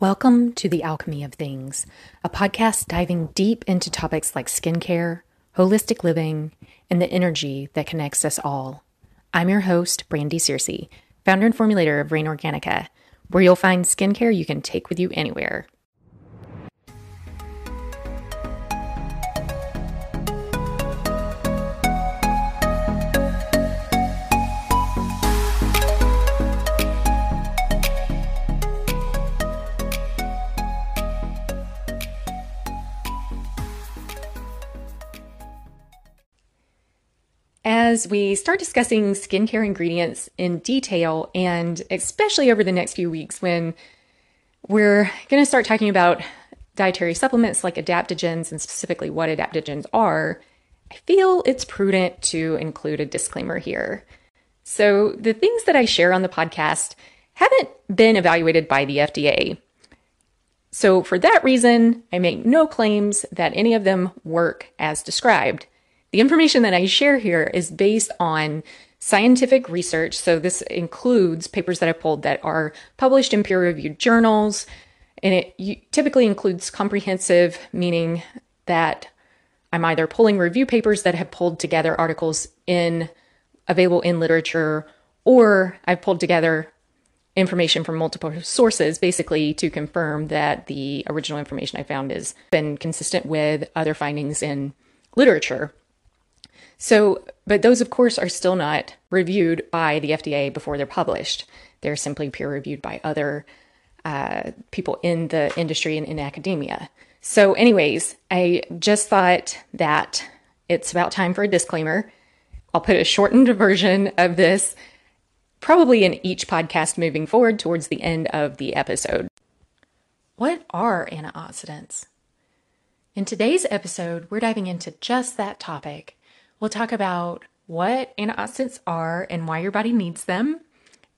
Welcome to The Alchemy of Things, a podcast diving deep into topics like skincare, holistic living, and the energy that connects us all. I'm your host, Brandy Searcy, founder and formulator of Rain Organica, where you'll find skincare you can take with you anywhere. As we start discussing skincare ingredients in detail, and especially over the next few weeks when we're going to start talking about dietary supplements like adaptogens and specifically what adaptogens are, I feel it's prudent to include a disclaimer here. So, the things that I share on the podcast haven't been evaluated by the FDA. So, for that reason, I make no claims that any of them work as described. The information that I share here is based on scientific research. So this includes papers that I pulled that are published in peer reviewed journals. And it typically includes comprehensive, meaning that I'm either pulling review papers that have pulled together articles in available in literature, or I've pulled together information from multiple sources basically to confirm that the original information I found has been consistent with other findings in literature. So, but those, of course, are still not reviewed by the FDA before they're published. They're simply peer reviewed by other uh, people in the industry and in academia. So, anyways, I just thought that it's about time for a disclaimer. I'll put a shortened version of this probably in each podcast moving forward towards the end of the episode. What are antioxidants? In today's episode, we're diving into just that topic We'll talk about what antioxidants are and why your body needs them.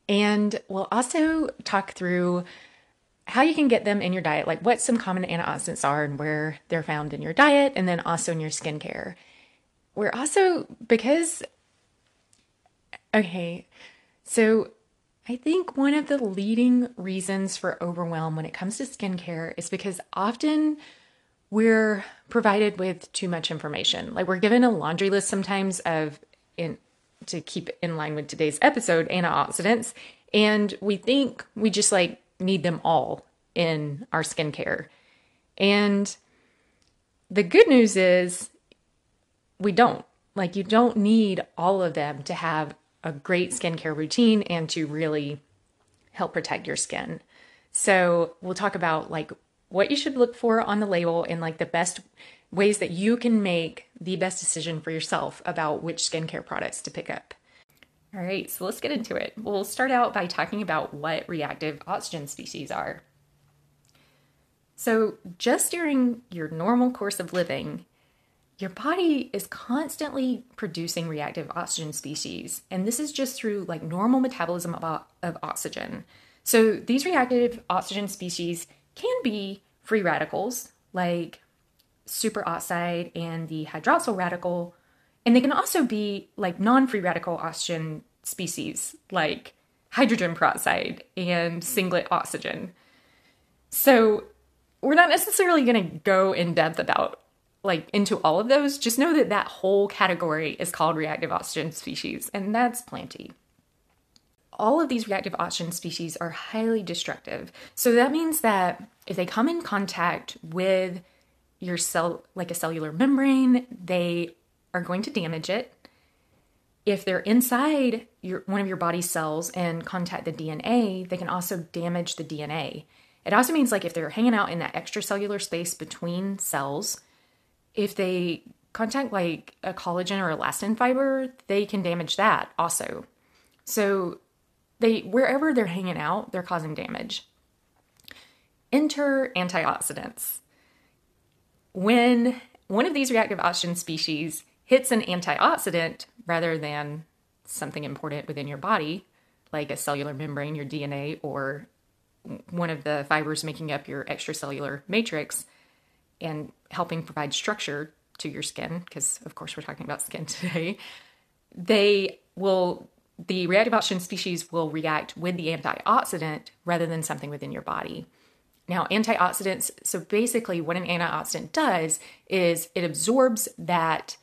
And we'll also talk through how you can get them in your diet, like what some common antioxidants are and where they're found in your diet, and then also in your skincare. We're also, because, okay, so I think one of the leading reasons for overwhelm when it comes to skincare is because often we're provided with too much information. Like we're given a laundry list sometimes of in to keep in line with today's episode, antioxidants, and we think we just like need them all in our skincare. And the good news is we don't. Like you don't need all of them to have a great skincare routine and to really help protect your skin. So, we'll talk about like what you should look for on the label and like the best ways that you can make the best decision for yourself about which skincare products to pick up. All right, so let's get into it. We'll start out by talking about what reactive oxygen species are. So, just during your normal course of living, your body is constantly producing reactive oxygen species, and this is just through like normal metabolism of, of oxygen. So, these reactive oxygen species can be free radicals like superoxide and the hydroxyl radical. And they can also be like non free radical oxygen species like hydrogen peroxide and singlet oxygen. So we're not necessarily going to go in depth about like into all of those. Just know that that whole category is called reactive oxygen species, and that's plenty all of these reactive oxygen species are highly destructive. So that means that if they come in contact with your cell, like a cellular membrane, they are going to damage it. If they're inside your one of your body cells and contact the DNA, they can also damage the DNA. It also means like if they're hanging out in that extracellular space between cells, if they contact like a collagen or elastin fiber, they can damage that also. So they wherever they're hanging out, they're causing damage. Enter antioxidants. When one of these reactive oxygen species hits an antioxidant rather than something important within your body, like a cellular membrane, your DNA, or one of the fibers making up your extracellular matrix and helping provide structure to your skin, because of course we're talking about skin today, they will the reactive oxygen species will react with the antioxidant rather than something within your body. Now, antioxidants, so basically, what an antioxidant does is it absorbs that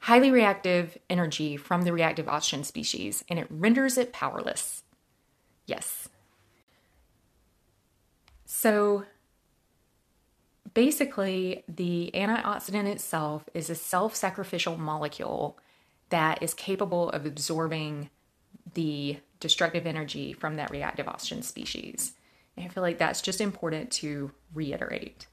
highly reactive energy from the reactive oxygen species and it renders it powerless. Yes. So basically, the antioxidant itself is a self sacrificial molecule that is capable of absorbing the destructive energy from that reactive oxygen species. And I feel like that's just important to reiterate.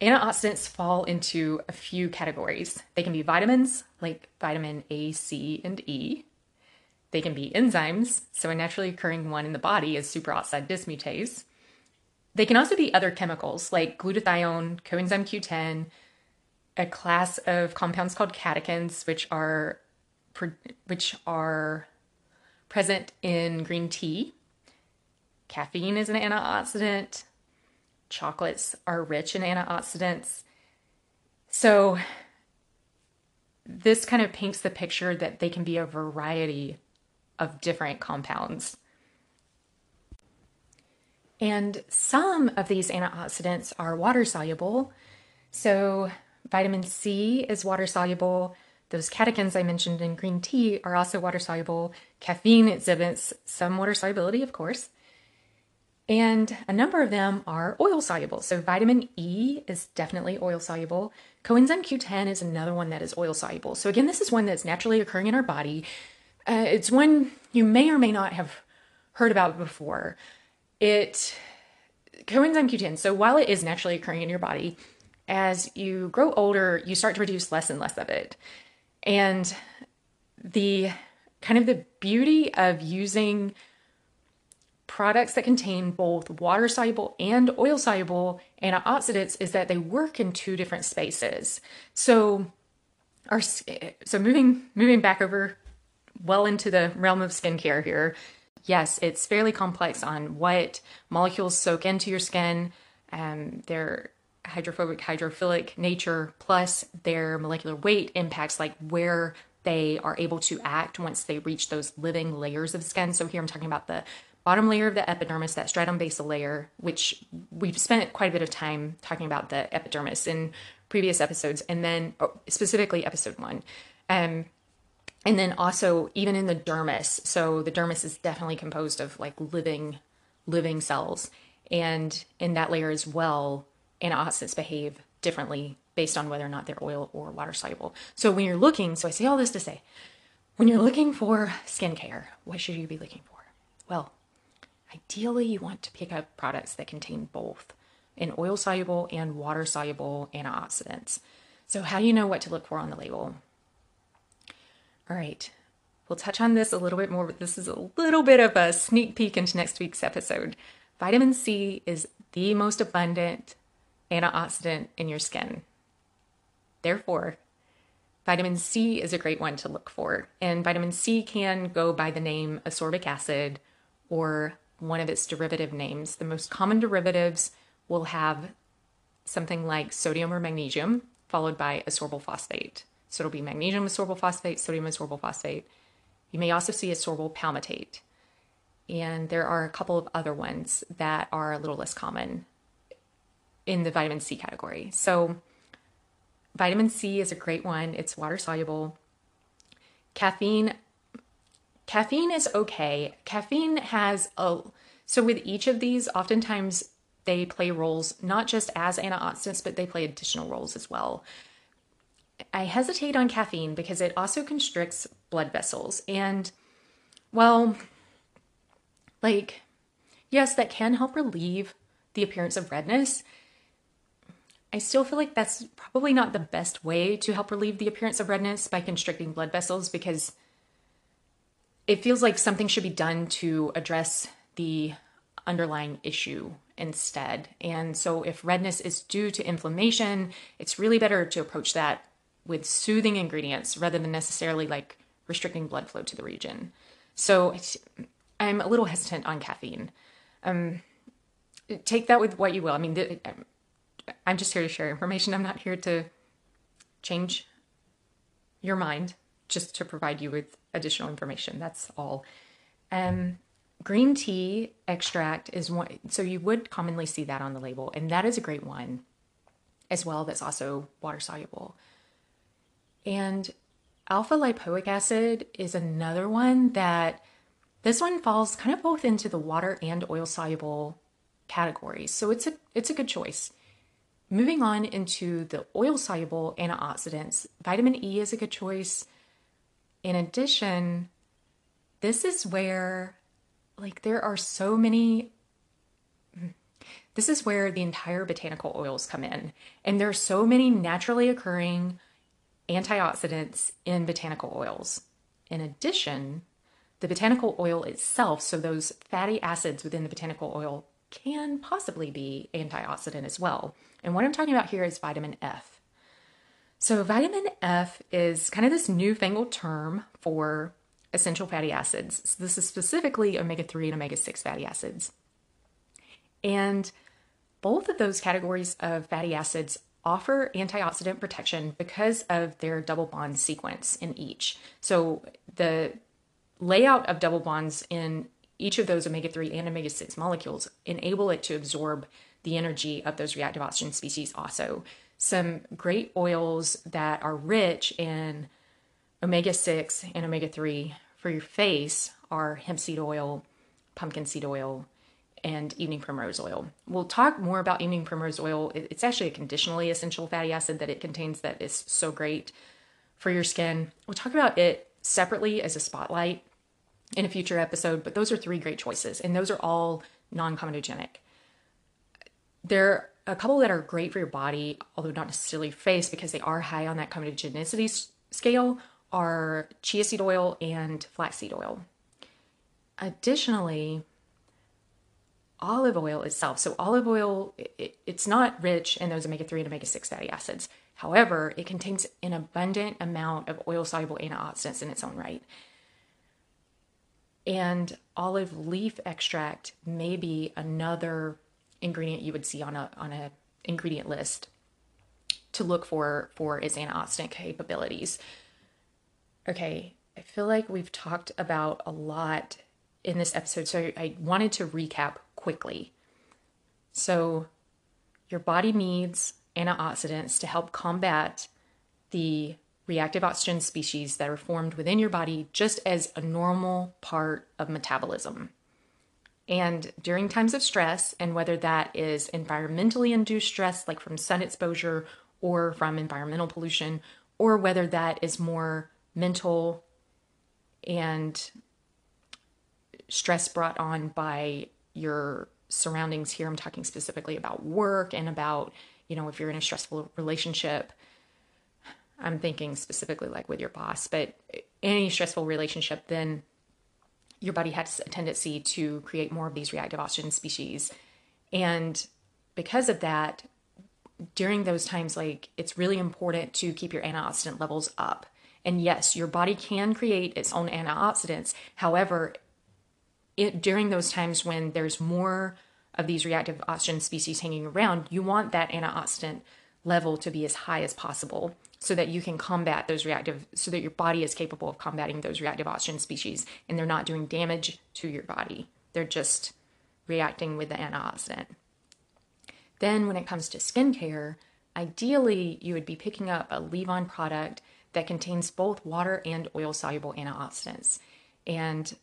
Antioxidants fall into a few categories. They can be vitamins, like vitamin A, C, and E. They can be enzymes, so a naturally occurring one in the body is superoxide dismutase. They can also be other chemicals like glutathione, coenzyme Q10, a class of compounds called catechins, which are which are present in green tea. Caffeine is an antioxidant. Chocolates are rich in antioxidants. So, this kind of paints the picture that they can be a variety of different compounds. And some of these antioxidants are water soluble. So, vitamin C is water soluble. Those catechins I mentioned in green tea are also water soluble. Caffeine exhibits some water solubility, of course. And a number of them are oil soluble. So, vitamin E is definitely oil soluble. Coenzyme Q10 is another one that is oil soluble. So, again, this is one that's naturally occurring in our body. Uh, it's one you may or may not have heard about before. It coenzyme Q10. So, while it is naturally occurring in your body, as you grow older, you start to produce less and less of it. And the kind of the beauty of using products that contain both water soluble and oil soluble antioxidants is that they work in two different spaces. So our so moving moving back over well into the realm of skincare here. Yes, it's fairly complex on what molecules soak into your skin, um, their hydrophobic, hydrophilic nature, plus their molecular weight impacts like where they are able to act once they reach those living layers of skin. So here I'm talking about the bottom layer of the epidermis, that stratum basal layer, which we've spent quite a bit of time talking about the epidermis in previous episodes, and then oh, specifically episode one. Um, and then also even in the dermis. So the dermis is definitely composed of like living, living cells, and in that layer as well, antioxidants behave differently based on whether or not they're oil or water soluble. So when you're looking, so I say all this to say, when you're looking for skincare, what should you be looking for? Well, Ideally, you want to pick up products that contain both an oil soluble and water soluble antioxidants. So, how do you know what to look for on the label? All right, we'll touch on this a little bit more, but this is a little bit of a sneak peek into next week's episode. Vitamin C is the most abundant antioxidant in your skin. Therefore, vitamin C is a great one to look for. And vitamin C can go by the name ascorbic acid or one of its derivative names. The most common derivatives will have something like sodium or magnesium, followed by ascorbyl phosphate. So it'll be magnesium ascorbyl phosphate, sodium ascorbyl phosphate. You may also see ascorbyl palmitate. And there are a couple of other ones that are a little less common in the vitamin C category. So, vitamin C is a great one, it's water soluble. Caffeine Caffeine is okay. Caffeine has a so with each of these, oftentimes they play roles not just as antioxidants, but they play additional roles as well. I hesitate on caffeine because it also constricts blood vessels. And well, like, yes, that can help relieve the appearance of redness. I still feel like that's probably not the best way to help relieve the appearance of redness by constricting blood vessels because it feels like something should be done to address the underlying issue instead. And so, if redness is due to inflammation, it's really better to approach that with soothing ingredients rather than necessarily like restricting blood flow to the region. So, I'm a little hesitant on caffeine. Um, take that with what you will. I mean, I'm just here to share information. I'm not here to change your mind, just to provide you with additional information. That's all. Um, green tea extract is one, so you would commonly see that on the label, and that is a great one as well, that's also water soluble. And alpha lipoic acid is another one that this one falls kind of both into the water and oil soluble categories. So it's a it's a good choice. Moving on into the oil soluble antioxidants, vitamin E is a good choice. In addition, this is where like there are so many this is where the entire botanical oils come in. And there are so many naturally occurring antioxidants in botanical oils. In addition, the botanical oil itself, so those fatty acids within the botanical oil, can possibly be antioxidant as well. And what I'm talking about here is vitamin F. So, vitamin F is kind of this newfangled term for essential fatty acids. So this is specifically omega 3 and omega 6 fatty acids. And both of those categories of fatty acids offer antioxidant protection because of their double bond sequence in each. So the layout of double bonds in each of those omega 3 and omega 6 molecules enable it to absorb the energy of those reactive oxygen species also. Some great oils that are rich in omega 6 and omega 3 for your face are hemp seed oil, pumpkin seed oil, and evening primrose oil. We'll talk more about evening primrose oil. It's actually a conditionally essential fatty acid that it contains that is so great for your skin. We'll talk about it separately as a spotlight in a future episode, but those are three great choices, and those are all non comedogenic. There are a couple that are great for your body, although not necessarily your face because they are high on that comedogenicity scale, are chia seed oil and flaxseed oil. Additionally, olive oil itself. So, olive oil, it, it's not rich in those omega 3 and omega 6 fatty acids. However, it contains an abundant amount of oil soluble antioxidants in its own right. And olive leaf extract may be another ingredient you would see on a on a ingredient list to look for for its antioxidant capabilities. Okay, I feel like we've talked about a lot in this episode, so I wanted to recap quickly. So, your body needs antioxidants to help combat the reactive oxygen species that are formed within your body just as a normal part of metabolism. And during times of stress, and whether that is environmentally induced stress, like from sun exposure or from environmental pollution, or whether that is more mental and stress brought on by your surroundings here i'm talking specifically about work and about you know if you're in a stressful relationship i'm thinking specifically like with your boss but any stressful relationship then your body has a tendency to create more of these reactive oxygen species. And because of that during those times like it's really important to keep your antioxidant levels up. And yes your body can create its own antioxidants. However it, during those times when there's more of these reactive oxygen species hanging around, you want that antioxidant level to be as high as possible so that you can combat those reactive, so that your body is capable of combating those reactive oxygen species and they're not doing damage to your body. They're just reacting with the antioxidant. Then, when it comes to skincare, ideally you would be picking up a leave on product that contains both water and oil soluble antioxidants. And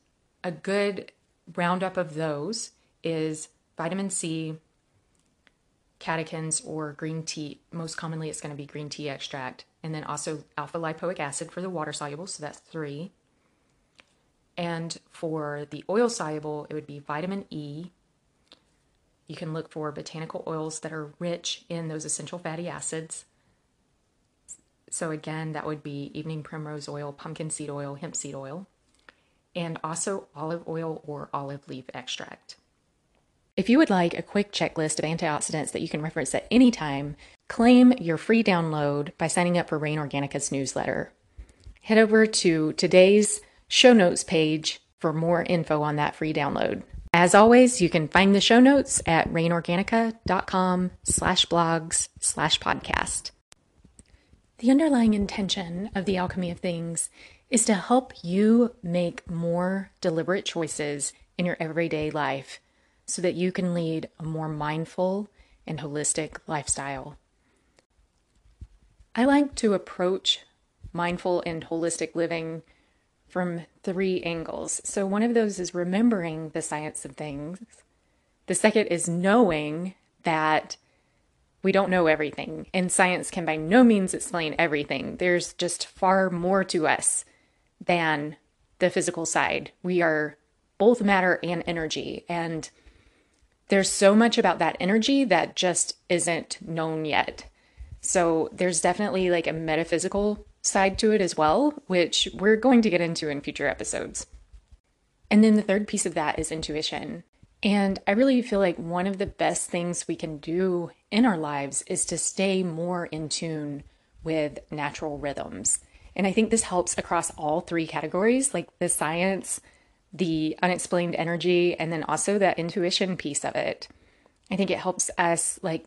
a good roundup of those is vitamin C, catechins, or green tea. Most commonly, it's going to be green tea extract, and then also alpha lipoic acid for the water soluble, so that's three. And for the oil soluble, it would be vitamin E. You can look for botanical oils that are rich in those essential fatty acids. So, again, that would be evening primrose oil, pumpkin seed oil, hemp seed oil and also olive oil or olive leaf extract. If you would like a quick checklist of antioxidants that you can reference at any time, claim your free download by signing up for Rain Organica's newsletter. Head over to today's show notes page for more info on that free download. As always, you can find the show notes at rainorganica.com slash blogs slash podcast. The underlying intention of the alchemy of things is to help you make more deliberate choices in your everyday life so that you can lead a more mindful and holistic lifestyle. I like to approach mindful and holistic living from three angles. So, one of those is remembering the science of things, the second is knowing that we don't know everything, and science can by no means explain everything. There's just far more to us than the physical side. We are both matter and energy, and there's so much about that energy that just isn't known yet. So there's definitely like a metaphysical side to it as well, which we're going to get into in future episodes. And then the third piece of that is intuition. And I really feel like one of the best things we can do in our lives is to stay more in tune with natural rhythms. And I think this helps across all three categories like the science, the unexplained energy, and then also that intuition piece of it. I think it helps us like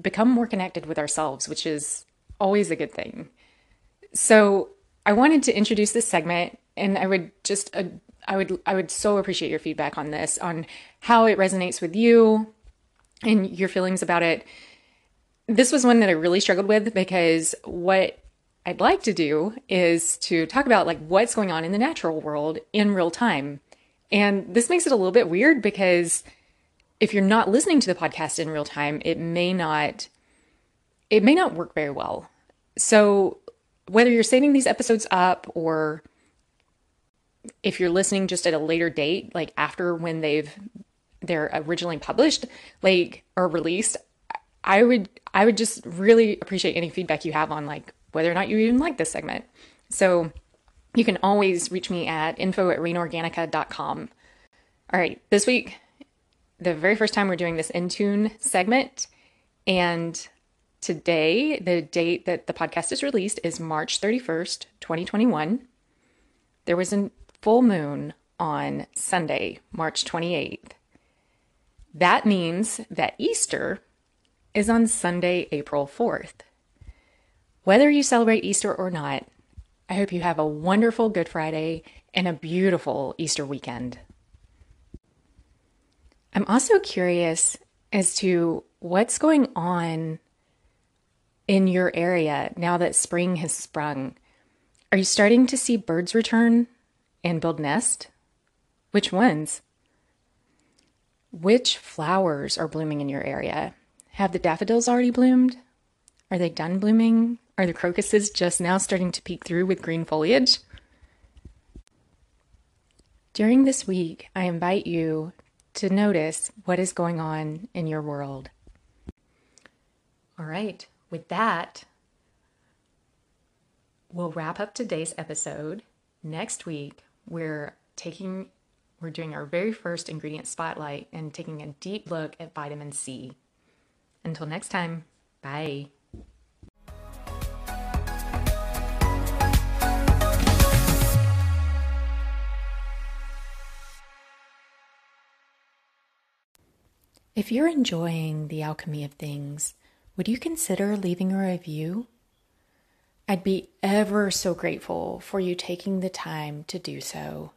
become more connected with ourselves, which is always a good thing. So, I wanted to introduce this segment and I would just uh, I would I would so appreciate your feedback on this on how it resonates with you and your feelings about it. This was one that I really struggled with because what I'd like to do is to talk about like what's going on in the natural world in real time. And this makes it a little bit weird because if you're not listening to the podcast in real time, it may not it may not work very well. So whether you're saving these episodes up or if you're listening just at a later date, like after when they've they're originally published, like or released, I would I would just really appreciate any feedback you have on like whether or not you even like this segment. So you can always reach me at info at rainorganica.com. All right, this week, the very first time we're doing this in tune segment, and today, the date that the podcast is released is March 31st, 2021. There was a full moon on Sunday, March 28th. That means that Easter is on Sunday, April 4th. Whether you celebrate Easter or not, I hope you have a wonderful Good Friday and a beautiful Easter weekend. I'm also curious as to what's going on in your area now that spring has sprung. Are you starting to see birds return and build nest? Which ones? Which flowers are blooming in your area? Have the daffodils already bloomed? Are they done blooming? Are the crocuses just now starting to peek through with green foliage? During this week, I invite you to notice what is going on in your world. All right, with that, we'll wrap up today's episode. Next week, we're taking we're doing our very first ingredient spotlight and taking a deep look at vitamin C. Until next time, bye. If you're enjoying the alchemy of things, would you consider leaving a review? I'd be ever so grateful for you taking the time to do so.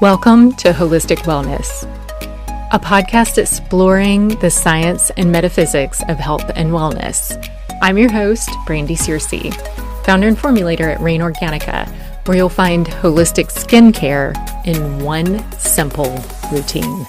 Welcome to Holistic Wellness, a podcast exploring the science and metaphysics of health and wellness. I'm your host, Brandy Searcy, founder and formulator at Rain Organica where you'll find holistic skincare in one simple routine.